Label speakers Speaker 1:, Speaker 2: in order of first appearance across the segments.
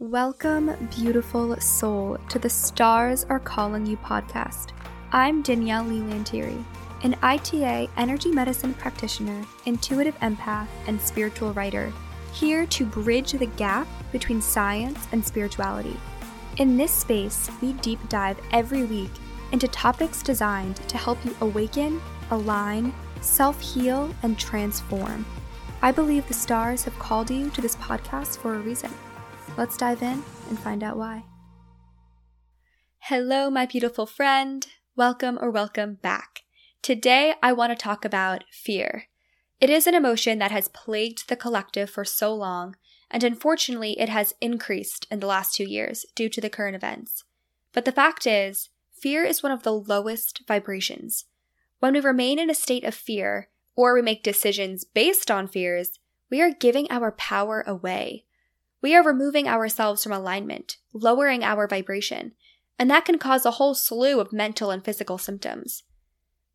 Speaker 1: Welcome, beautiful soul, to the Stars Are Calling You podcast. I'm Danielle Leigh Lanteri, an ITA energy medicine practitioner, intuitive empath, and spiritual writer, here to bridge the gap between science and spirituality. In this space, we deep dive every week into topics designed to help you awaken, align, self heal, and transform. I believe the stars have called you to this podcast for a reason. Let's dive in and find out why. Hello, my beautiful friend. Welcome or welcome back. Today, I want to talk about fear. It is an emotion that has plagued the collective for so long, and unfortunately, it has increased in the last two years due to the current events. But the fact is, fear is one of the lowest vibrations. When we remain in a state of fear, or we make decisions based on fears, we are giving our power away. We are removing ourselves from alignment, lowering our vibration, and that can cause a whole slew of mental and physical symptoms.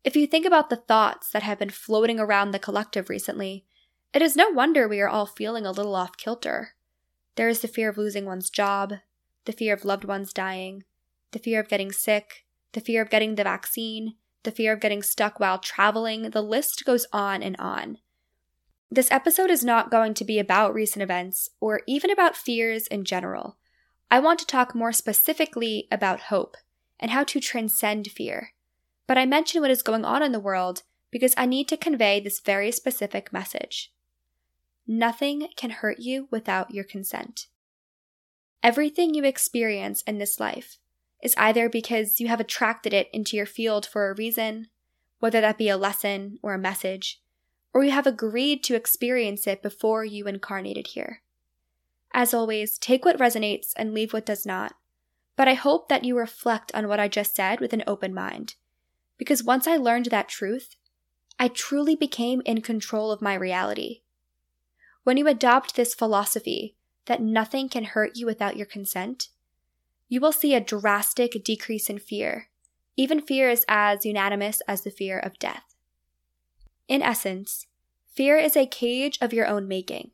Speaker 1: If you think about the thoughts that have been floating around the collective recently, it is no wonder we are all feeling a little off kilter. There is the fear of losing one's job, the fear of loved ones dying, the fear of getting sick, the fear of getting the vaccine, the fear of getting stuck while traveling, the list goes on and on. This episode is not going to be about recent events or even about fears in general. I want to talk more specifically about hope and how to transcend fear. But I mention what is going on in the world because I need to convey this very specific message. Nothing can hurt you without your consent. Everything you experience in this life is either because you have attracted it into your field for a reason, whether that be a lesson or a message, or you have agreed to experience it before you incarnated here. As always, take what resonates and leave what does not. But I hope that you reflect on what I just said with an open mind. Because once I learned that truth, I truly became in control of my reality. When you adopt this philosophy that nothing can hurt you without your consent, you will see a drastic decrease in fear, even fears as unanimous as the fear of death. In essence, fear is a cage of your own making.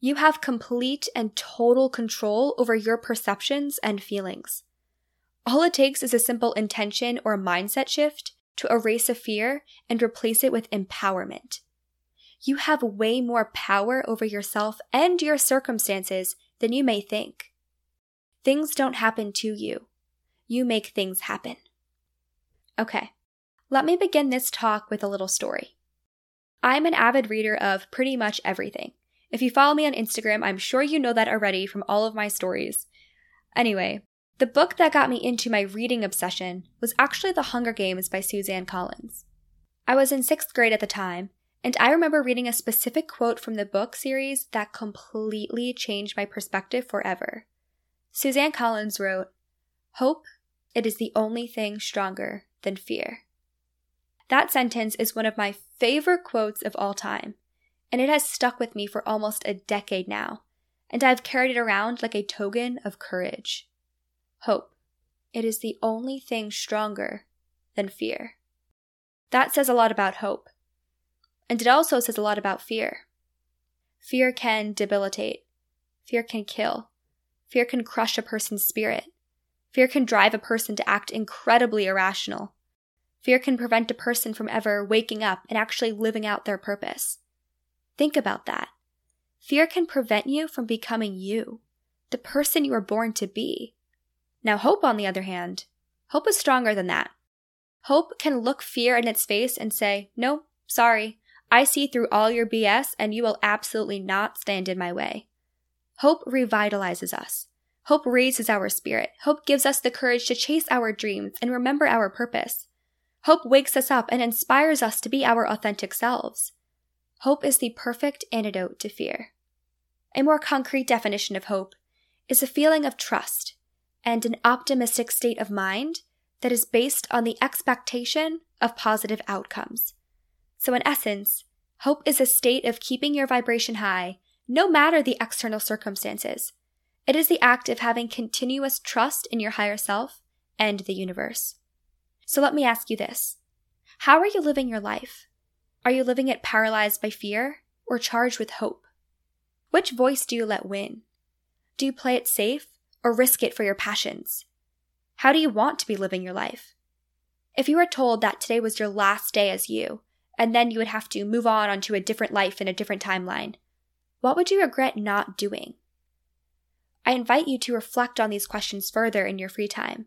Speaker 1: You have complete and total control over your perceptions and feelings. All it takes is a simple intention or mindset shift to erase a fear and replace it with empowerment. You have way more power over yourself and your circumstances than you may think. Things don't happen to you, you make things happen. Okay, let me begin this talk with a little story. I'm an avid reader of pretty much everything. If you follow me on Instagram, I'm sure you know that already from all of my stories. Anyway, the book that got me into my reading obsession was actually The Hunger Games by Suzanne Collins. I was in sixth grade at the time, and I remember reading a specific quote from the book series that completely changed my perspective forever. Suzanne Collins wrote, Hope, it is the only thing stronger than fear. That sentence is one of my favorite quotes of all time, and it has stuck with me for almost a decade now, and I've carried it around like a token of courage. Hope. It is the only thing stronger than fear. That says a lot about hope. And it also says a lot about fear. Fear can debilitate. Fear can kill. Fear can crush a person's spirit. Fear can drive a person to act incredibly irrational. Fear can prevent a person from ever waking up and actually living out their purpose. Think about that. Fear can prevent you from becoming you, the person you were born to be. Now, hope, on the other hand, hope is stronger than that. Hope can look fear in its face and say, No, sorry, I see through all your BS and you will absolutely not stand in my way. Hope revitalizes us. Hope raises our spirit. Hope gives us the courage to chase our dreams and remember our purpose. Hope wakes us up and inspires us to be our authentic selves. Hope is the perfect antidote to fear. A more concrete definition of hope is a feeling of trust and an optimistic state of mind that is based on the expectation of positive outcomes. So, in essence, hope is a state of keeping your vibration high no matter the external circumstances. It is the act of having continuous trust in your higher self and the universe. So let me ask you this How are you living your life? Are you living it paralyzed by fear or charged with hope? Which voice do you let win? Do you play it safe or risk it for your passions? How do you want to be living your life? If you were told that today was your last day as you, and then you would have to move on onto a different life in a different timeline, what would you regret not doing? I invite you to reflect on these questions further in your free time,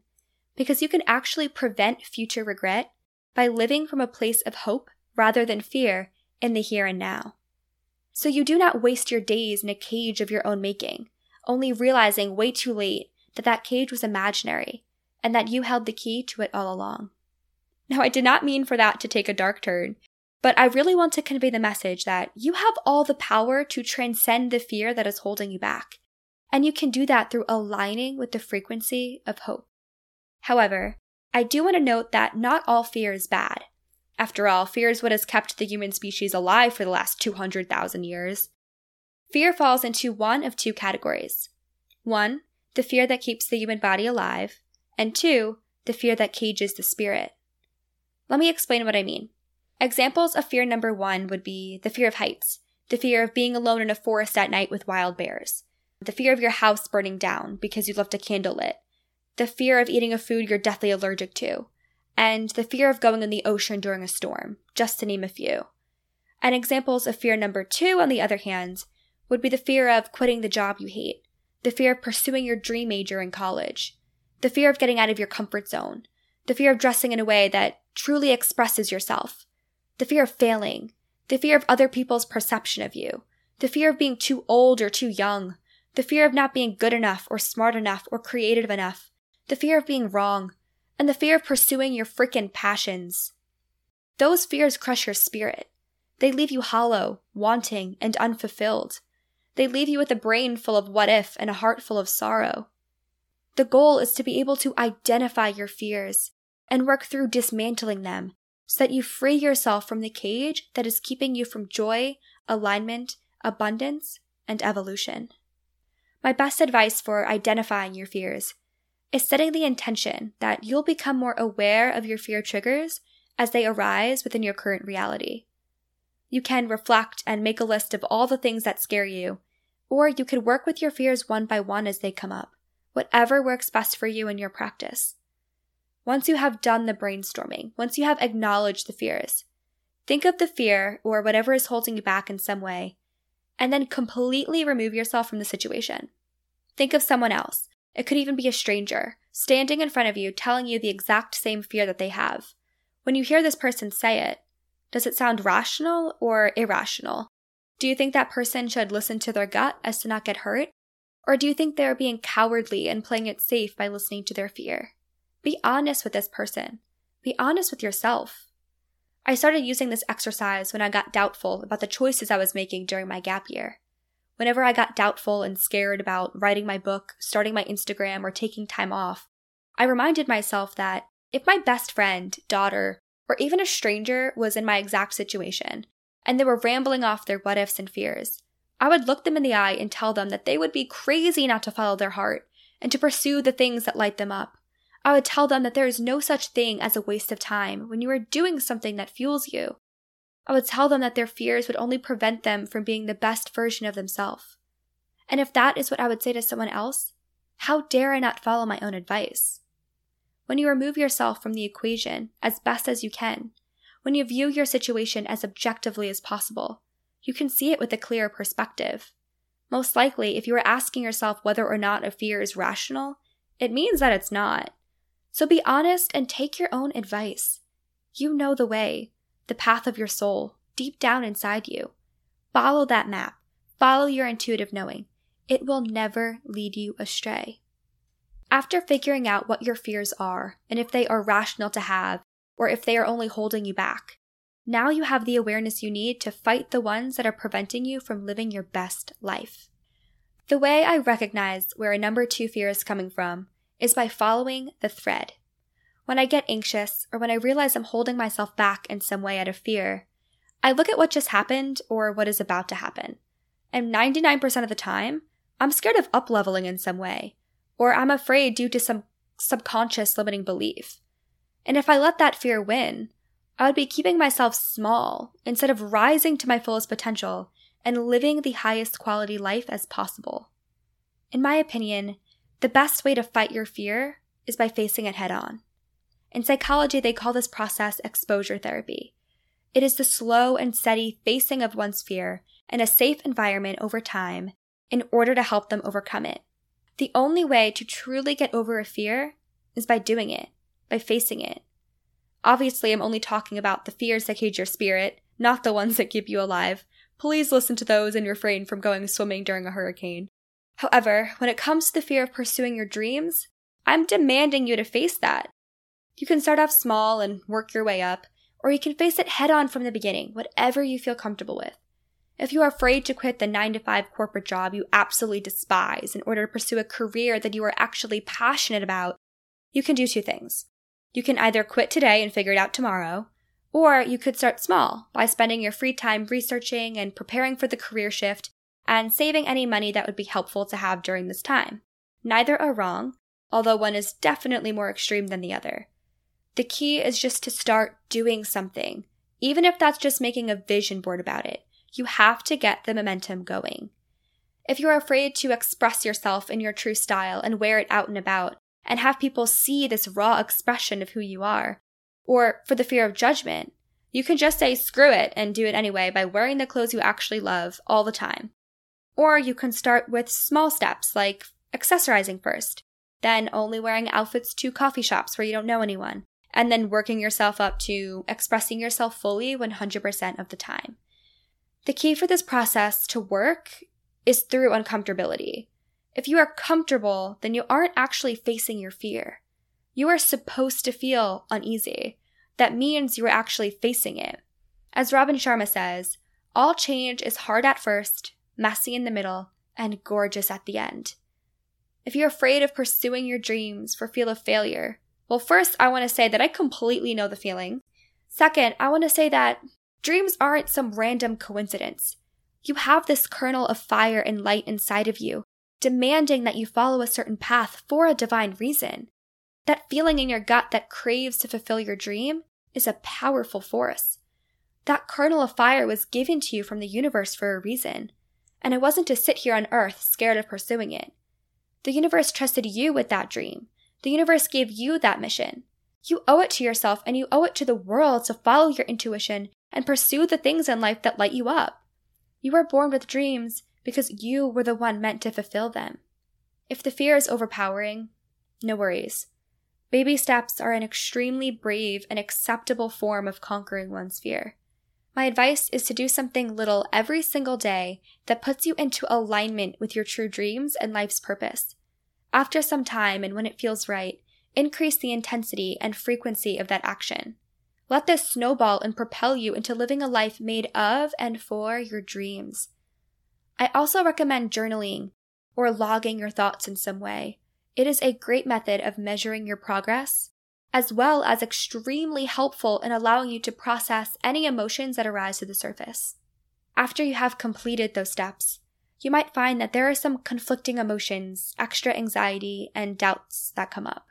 Speaker 1: because you can actually prevent future regret by living from a place of hope rather than fear in the here and now. So you do not waste your days in a cage of your own making, only realizing way too late that that cage was imaginary and that you held the key to it all along. Now, I did not mean for that to take a dark turn, but I really want to convey the message that you have all the power to transcend the fear that is holding you back. And you can do that through aligning with the frequency of hope. However, I do want to note that not all fear is bad. After all, fear is what has kept the human species alive for the last 200,000 years. Fear falls into one of two categories. One, the fear that keeps the human body alive, and two, the fear that cages the spirit. Let me explain what I mean. Examples of fear number one would be the fear of heights, the fear of being alone in a forest at night with wild bears, the fear of your house burning down because you left a candle lit, the fear of eating a food you're deathly allergic to, and the fear of going in the ocean during a storm, just to name a few. And examples of fear number two, on the other hand, would be the fear of quitting the job you hate, the fear of pursuing your dream major in college, the fear of getting out of your comfort zone, the fear of dressing in a way that truly expresses yourself, the fear of failing, the fear of other people's perception of you, the fear of being too old or too young, the fear of not being good enough or smart enough or creative enough, the fear of being wrong, and the fear of pursuing your frickin' passions. Those fears crush your spirit. They leave you hollow, wanting, and unfulfilled. They leave you with a brain full of what if and a heart full of sorrow. The goal is to be able to identify your fears and work through dismantling them so that you free yourself from the cage that is keeping you from joy, alignment, abundance, and evolution. My best advice for identifying your fears is setting the intention that you'll become more aware of your fear triggers as they arise within your current reality. You can reflect and make a list of all the things that scare you, or you could work with your fears one by one as they come up, whatever works best for you in your practice. Once you have done the brainstorming, once you have acknowledged the fears, think of the fear or whatever is holding you back in some way, and then completely remove yourself from the situation. Think of someone else. It could even be a stranger, standing in front of you telling you the exact same fear that they have. When you hear this person say it, does it sound rational or irrational? Do you think that person should listen to their gut as to not get hurt? Or do you think they're being cowardly and playing it safe by listening to their fear? Be honest with this person. Be honest with yourself. I started using this exercise when I got doubtful about the choices I was making during my gap year. Whenever I got doubtful and scared about writing my book, starting my Instagram, or taking time off, I reminded myself that if my best friend, daughter, or even a stranger was in my exact situation, and they were rambling off their what ifs and fears, I would look them in the eye and tell them that they would be crazy not to follow their heart and to pursue the things that light them up. I would tell them that there is no such thing as a waste of time when you are doing something that fuels you. I would tell them that their fears would only prevent them from being the best version of themselves. And if that is what I would say to someone else, how dare I not follow my own advice? When you remove yourself from the equation as best as you can, when you view your situation as objectively as possible, you can see it with a clearer perspective. Most likely, if you are asking yourself whether or not a fear is rational, it means that it's not. So be honest and take your own advice. You know the way, the path of your soul, deep down inside you. Follow that map. Follow your intuitive knowing. It will never lead you astray. After figuring out what your fears are and if they are rational to have or if they are only holding you back, now you have the awareness you need to fight the ones that are preventing you from living your best life. The way I recognize where a number two fear is coming from is by following the thread. When I get anxious or when I realize I'm holding myself back in some way out of fear, I look at what just happened or what is about to happen. And 99% of the time, I'm scared of upleveling in some way, or I'm afraid due to some subconscious limiting belief. And if I let that fear win, I would be keeping myself small instead of rising to my fullest potential and living the highest quality life as possible. In my opinion, the best way to fight your fear is by facing it head on. In psychology, they call this process exposure therapy. It is the slow and steady facing of one's fear in a safe environment over time in order to help them overcome it. The only way to truly get over a fear is by doing it, by facing it. Obviously, I'm only talking about the fears that cage your spirit, not the ones that keep you alive. Please listen to those and refrain from going swimming during a hurricane. However, when it comes to the fear of pursuing your dreams, I'm demanding you to face that. You can start off small and work your way up, or you can face it head on from the beginning, whatever you feel comfortable with. If you are afraid to quit the 9 to 5 corporate job you absolutely despise in order to pursue a career that you are actually passionate about, you can do two things. You can either quit today and figure it out tomorrow, or you could start small by spending your free time researching and preparing for the career shift and saving any money that would be helpful to have during this time. Neither are wrong, although one is definitely more extreme than the other. The key is just to start doing something, even if that's just making a vision board about it. You have to get the momentum going. If you're afraid to express yourself in your true style and wear it out and about, and have people see this raw expression of who you are, or for the fear of judgment, you can just say screw it and do it anyway by wearing the clothes you actually love all the time. Or you can start with small steps like accessorizing first, then only wearing outfits to coffee shops where you don't know anyone, and then working yourself up to expressing yourself fully 100% of the time. The key for this process to work is through uncomfortability. If you are comfortable, then you aren't actually facing your fear. You are supposed to feel uneasy. That means you are actually facing it. As Robin Sharma says, all change is hard at first, messy in the middle, and gorgeous at the end. If you're afraid of pursuing your dreams for fear of failure, well, first, I want to say that I completely know the feeling. Second, I want to say that dreams aren't some random coincidence. You have this kernel of fire and light inside of you, demanding that you follow a certain path for a divine reason. That feeling in your gut that craves to fulfill your dream is a powerful force. That kernel of fire was given to you from the universe for a reason, and it wasn't to sit here on earth scared of pursuing it. The universe trusted you with that dream, the universe gave you that mission. You owe it to yourself and you owe it to the world to follow your intuition and pursue the things in life that light you up. You were born with dreams because you were the one meant to fulfill them. If the fear is overpowering, no worries. Baby steps are an extremely brave and acceptable form of conquering one's fear. My advice is to do something little every single day that puts you into alignment with your true dreams and life's purpose. After some time and when it feels right, increase the intensity and frequency of that action. Let this snowball and propel you into living a life made of and for your dreams. I also recommend journaling or logging your thoughts in some way. It is a great method of measuring your progress, as well as extremely helpful in allowing you to process any emotions that arise to the surface. After you have completed those steps, you might find that there are some conflicting emotions, extra anxiety, and doubts that come up.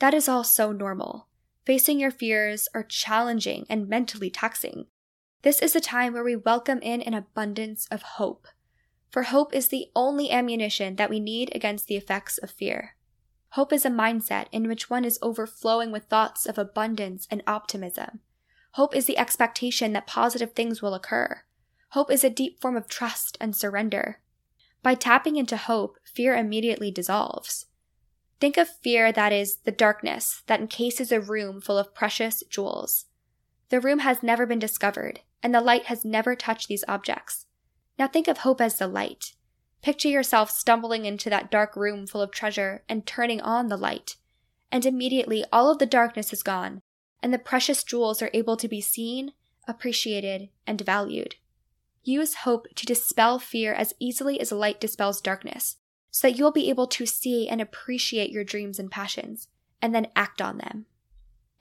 Speaker 1: That is all so normal. Facing your fears are challenging and mentally taxing. This is a time where we welcome in an abundance of hope. For hope is the only ammunition that we need against the effects of fear. Hope is a mindset in which one is overflowing with thoughts of abundance and optimism. Hope is the expectation that positive things will occur. Hope is a deep form of trust and surrender. By tapping into hope, fear immediately dissolves. Think of fear that is the darkness that encases a room full of precious jewels. The room has never been discovered, and the light has never touched these objects. Now think of hope as the light. Picture yourself stumbling into that dark room full of treasure and turning on the light. And immediately all of the darkness is gone, and the precious jewels are able to be seen, appreciated, and valued. Use hope to dispel fear as easily as light dispels darkness, so that you'll be able to see and appreciate your dreams and passions, and then act on them.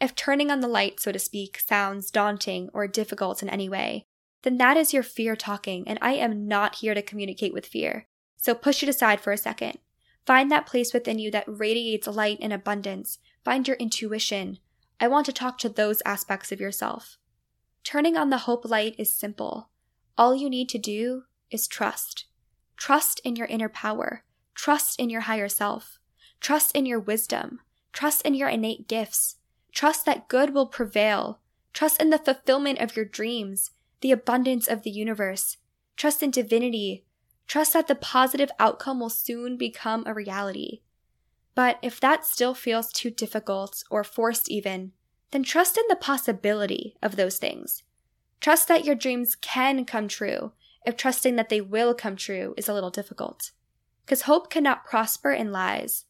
Speaker 1: If turning on the light, so to speak, sounds daunting or difficult in any way, then that is your fear talking, and I am not here to communicate with fear. So push it aside for a second. Find that place within you that radiates light and abundance. Find your intuition. I want to talk to those aspects of yourself. Turning on the hope light is simple. All you need to do is trust. Trust in your inner power. Trust in your higher self. Trust in your wisdom. Trust in your innate gifts. Trust that good will prevail. Trust in the fulfillment of your dreams, the abundance of the universe. Trust in divinity. Trust that the positive outcome will soon become a reality. But if that still feels too difficult or forced, even, then trust in the possibility of those things. Trust that your dreams can come true if trusting that they will come true is a little difficult. Because hope cannot prosper in lies.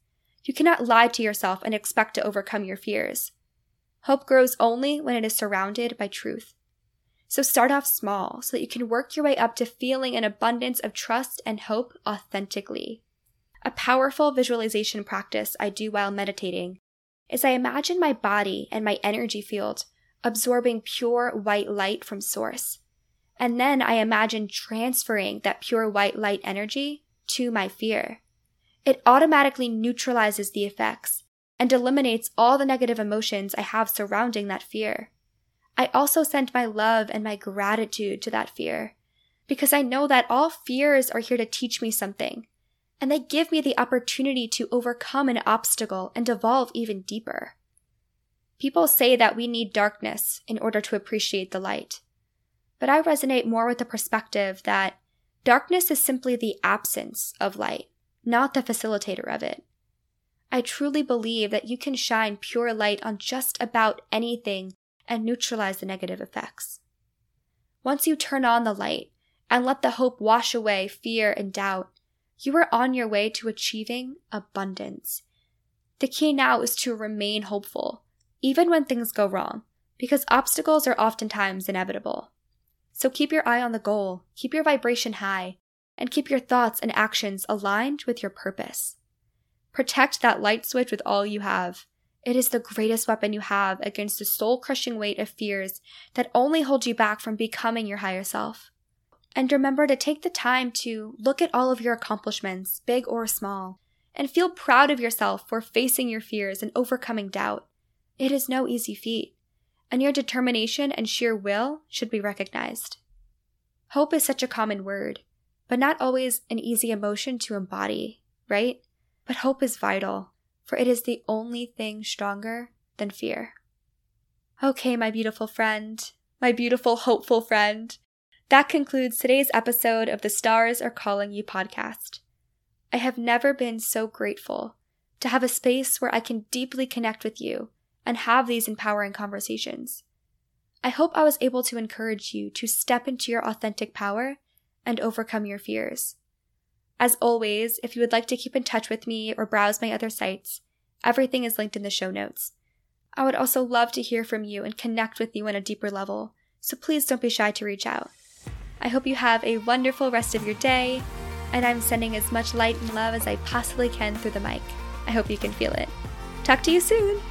Speaker 1: You cannot lie to yourself and expect to overcome your fears. Hope grows only when it is surrounded by truth. So start off small so that you can work your way up to feeling an abundance of trust and hope authentically. A powerful visualization practice I do while meditating is I imagine my body and my energy field absorbing pure white light from source. And then I imagine transferring that pure white light energy to my fear. It automatically neutralizes the effects and eliminates all the negative emotions I have surrounding that fear. I also send my love and my gratitude to that fear because I know that all fears are here to teach me something, and they give me the opportunity to overcome an obstacle and evolve even deeper. People say that we need darkness in order to appreciate the light, but I resonate more with the perspective that darkness is simply the absence of light, not the facilitator of it. I truly believe that you can shine pure light on just about anything and neutralize the negative effects. Once you turn on the light and let the hope wash away fear and doubt, you are on your way to achieving abundance. The key now is to remain hopeful, even when things go wrong, because obstacles are oftentimes inevitable. So keep your eye on the goal, keep your vibration high, and keep your thoughts and actions aligned with your purpose. Protect that light switch with all you have it is the greatest weapon you have against the soul crushing weight of fears that only hold you back from becoming your higher self. And remember to take the time to look at all of your accomplishments, big or small, and feel proud of yourself for facing your fears and overcoming doubt. It is no easy feat, and your determination and sheer will should be recognized. Hope is such a common word, but not always an easy emotion to embody, right? But hope is vital for it is the only thing stronger than fear. Okay, my beautiful friend, my beautiful, hopeful friend, that concludes today's episode of the Stars Are Calling You podcast. I have never been so grateful to have a space where I can deeply connect with you and have these empowering conversations. I hope I was able to encourage you to step into your authentic power and overcome your fears. As always, if you would like to keep in touch with me or browse my other sites, everything is linked in the show notes. I would also love to hear from you and connect with you on a deeper level, so please don't be shy to reach out. I hope you have a wonderful rest of your day, and I'm sending as much light and love as I possibly can through the mic. I hope you can feel it. Talk to you soon!